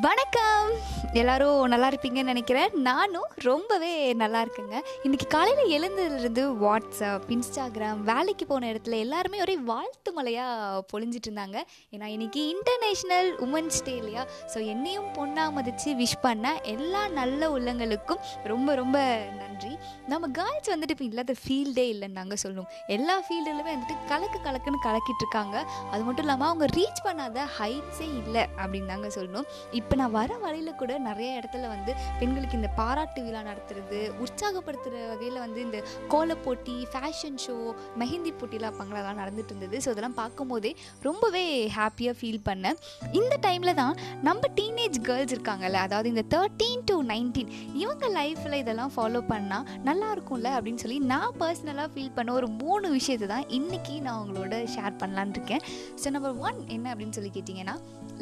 வணக்கம். எல்லாரும் நல்லா இருப்பீங்கன்னு நினைக்கிறேன். நானும் ரொம்பவே நல்லா இருக்கேங்க. இன்னைக்கு காலையில் எழுந்ததுலேருந்து வாட்ஸ்அப் இன்ஸ்டாகிராம் வேலைக்கு போன இடத்துல எல்லாருமே ஒரே வாழ்த்து மலையாக பொழிஞ்சிட்டு இருந்தாங்க. ஏன்னா இன்னைக்கு இன்டர்நேஷ்னல் உமன்ஸ் டே இல்லையா? ஸோ என்னையும் பொண்ணாக மதித்து விஷ் பண்ண எல்லா நல்ல உள்ளங்களுக்கும் ரொம்ப ரொம்ப நன்றி. நம்ம கேர்ள்ஸ் வந்துட்டு இப்போ இல்லாத ஃபீல்டே இல்லைன்னு நாங்கள் சொல்லணும் எல்லா ஃபீல்டுலுமே வந்துட்டு கலக்கு கலக்குன்னு கலக்கிட்டு இருக்காங்க. அது மட்டும் இல்லாமல் அவங்க ரீச் பண்ணாத ஹைட்ஸே இல்லை அப்படின்னு தாங்க சொல்லணும் இப்போ நான் வர வழியில் கூட நிறைய இடத்துல வந்து பெண்களுக்கு இந்த பாராட்டு விழா நடத்துறது உற்சாகப்படுத்துகிற வகையில் வந்து இந்த கோலப்போட்டி ஃபேஷன் ஷோ மெஹந்தி போட்டிலாம் வைப்பாங்களா அதெல்லாம் நடந்துட்டு இருந்தது. ஸோ அதெல்லாம் பார்க்கும்போதே ரொம்பவே ஹாப்பியாக ஃபீல் பண்ணேன். இந்த டைமில் தான் நம்ம டீனேஜ் கேர்ள்ஸ் இருக்காங்கல்ல அதாவது இந்த தேர்ட்டீன் டு நைன்டீன் இவங்க லைஃப்பில் இதெல்லாம் ஃபாலோ பண்ணால் நல்லா இருக்கும்ல அப்படின்னு சொல்லி நான் பர்சனலாக ஃபீல் பண்ண ஒரு மூணு விஷயத்தை தான் இன்றைக்கி நான் உங்களோட ஷேர் பண்ணலான்னு இருக்கேன். ஸோ நம்பர் ஒன் என்ன அப்படின்னு சொல்லி கேட்டிங்கன்னா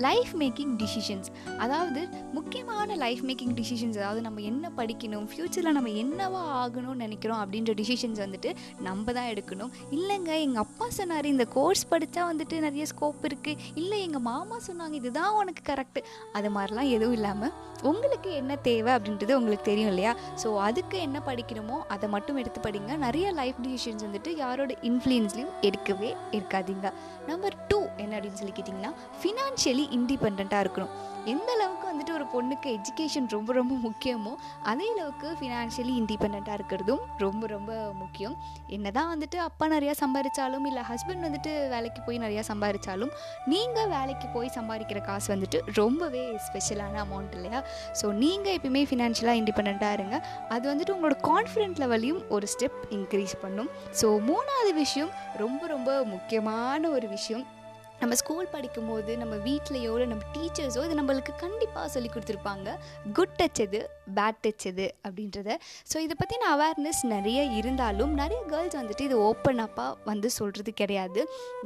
லைஃப் மேக்கிங் டிசிஷன்ஸ் அதாவது முக்கியமான லைஃப் மேக்கிங் டிசிஷன்ஸ் அதாவது நம்ம என்ன படிக்கணும் ஃப்யூச்சரில் நம்ம என்னவா ஆகணும்னு நினைக்கிறோம் அப்படின்ற டிசிஷன்ஸ் வந்துட்டு நம்ம தான் எடுக்கணும். இல்லைங்க எங்கள் அப்பா சொன்னார் இந்த கோர்ஸ் படித்தா வந்துட்டு நிறைய ஸ்கோப் இருக்குது இல்லை எங்கள் மாமா சொன்னாங்க இதுதான் உனக்கு கரெக்டு அது மாதிரிலாம் எதுவும் இல்லாமல் உங்களுக்கு என்ன தேவை அப்படின்றது உங்களுக்கு தெரியும் இல்லையா? ஸோ அதுக்கு என்ன படிக்கணுமோ அதை மட்டும் எடுத்து படிங்க. நிறைய லைஃப் டிசிஷன்ஸ் வந்துட்டு யாரோட இன்ஃப்ளூயன்ஸ்லையும் எடுக்கவே இருக்காதீங்க. நம்பர் டூ என்ன அப்படின்னு சொல்லி கேட்டிங்கன்னா ஃபினான்ஷியலி இண்டிபெண்ட்டாக இருக்கணும் எந்த அளவுக்கு வந்துட்டு ஒரு பொண்ணுக்கு எஜுகேஷன் ரொம்ப ரொம்ப முக்கியமோ அதே அளவுக்கு ஃபினான்ஷியலி இண்டிபெண்ட்டாக இருக்கிறதும் ரொம்ப ரொம்ப முக்கியம். என்ன தான் வந்துட்டு அப்பா நிறையா சம்பாதிச்சாலும் இல்லை ஹஸ்பண்ட் வந்துட்டு வேலைக்கு போய் நிறையா சம்பாதிச்சாலும் நீங்கள் வேலைக்கு போய் சம்பாதிக்கிற காசு வந்துட்டு ரொம்பவே ஸ்பெஷலான அமௌண்ட் இல்லையா? ஸோ நீங்கள் எப்பயுமே ஃபினான்ஷியலாக இண்டிபெண்ட்டாக இருங்க. அது வந்துட்டு உங்களோட கான்ஃபிடென்ட் லெவலையும் ஒரு ஸ்டெப் இன்க்ரீஸ் பண்ணும். ஸோ மூணாவது விஷயம் ரொம்ப ரொம்ப முக்கியமான ஒரு விஷயம் நம்ம ஸ்கூல் படிக்கும்போது நம்ம வீட்லேயோ இல்லை நம்ம டீச்சர்ஸோ இது நம்மளுக்கு கண்டிப்பாக சொல்லி கொடுத்துருப்பாங்க. குட் டச் எது பேட் டச் எது அப்படின்றத. ஸோ இதை பற்றின அவேர்னஸ் நிறைய இருந்தாலும் நிறைய கேர்ள்ஸ் வந்துட்டு இது ஓப்பன் அப்பாக வந்து சொல்கிறது கிடையாது.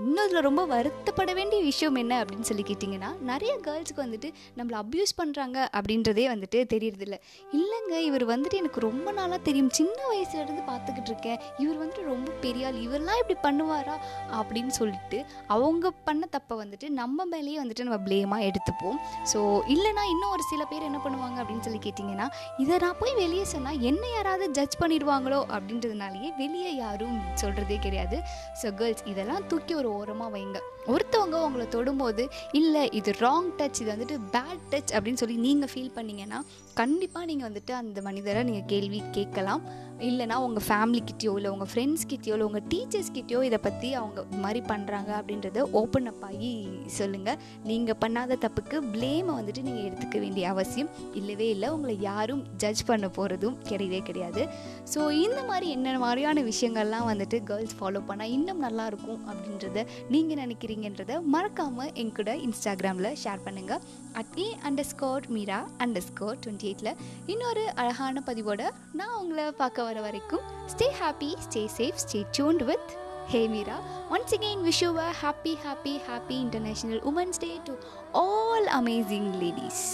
இன்னும் இதில் ரொம்ப வருத்தப்பட வேண்டிய விஷயம் என்ன அப்படின்னு சொல்லி கேட்டிங்கன்னா நிறைய கேர்ள்ஸுக்கு வந்துட்டு நம்மளை அப்யூஸ் பண்ணுறாங்க அப்படின்றதே வந்துட்டு தெரியறதில்ல. இல்லைங்க இவர் வந்துட்டு எனக்கு ரொம்ப நாளாக தெரியும். சின்ன வயசுலேருந்து பார்த்துக்கிட்டு இருக்கேன். இவர் வந்துட்டு ரொம்ப பெரிய ஆள். இவரெல்லாம் இப்படி பண்ணுவாரா அப்படின்னு சொல்லிட்டு அவங்க பண்ண தப்பை வந்துட்டு நம்ம மேலேயே வந்துட்டு நம்ம ப்ளேமாக எடுத்துப்போம். ஸோ இல்லைனா இன்னும் ஒரு சில பேர் என்ன பண்ணுவாங்க அப்படின்னு சொல்லி கேட்டிங்கன்னா இதை நான் போய் வெளியே சொன்னால் என்ன யாராவது ஜட்ஜ் பண்ணிடுவாங்களோ அப்படின்றதுனாலேயே வெளியே யாரும் சொல்கிறதே கிடையாது. ஸோ கேர்ள்ஸ் இதெல்லாம் தூக்கி ஒரு ஓரமாக வைங்க. ஒருத்தவங்க உங்களை தொடும்போது இல்லை இது ராங் டச் இது வந்துட்டு பேட் டச் அப்படின்னு சொல்லி நீங்கள் ஃபீல் பண்ணீங்கன்னா கண்டிப்பாக நீங்கள் வந்துட்டு அந்த மனிதரை நீங்கள் கேள்வி கேட்கலாம். இல்லைனா உங்கள் ஃபேமிலிக்கிட்டேயோ இல்லை உங்கள் ஃப்ரெண்ட்ஸ்கிட்டயோ இல்லை உங்கள் டீச்சர்ஸ்கிட்டயோ இதை பற்றி அவங்க இது மாதிரி பண்ணுறாங்க அப்படின்றத ஓப்பன் அப் ஆகி சொல்லுங்கள் நீங்கள் பண்ணாத தப்புக்கு ப்ளேமை வந்துட்டு நீங்கள் எடுத்துக்க வேண்டிய அவசியம் இல்லவே இல்லை. உங்களை யாரும் ஜட்ஜ் பண்ண போகிறதும் கிடையவே கிடையாது. ஸோ இந்த மாதிரி என்ன மாதிரியான விஷயங்கள்லாம் வந்துட்டு கேர்ள்ஸ் ஃபாலோ பண்ணால் இன்னும் நல்லாயிருக்கும் அப்படின்றத நீங்கள் நினைக்கிறீங்கன்றத மறக்காமல் என்கூட இன்ஸ்டாகிராமில் ஷேர் பண்ணுங்கள் at A underscore Meera underscore twenty எயிட்டில் இன்னொரு அழகான பதிவோட நான் உங்களை பார்க்க வர வரைக்கும் stay happy stay safe stay tuned with hey Meera once again wish you a happy happy happy international women's day to all amazing ladies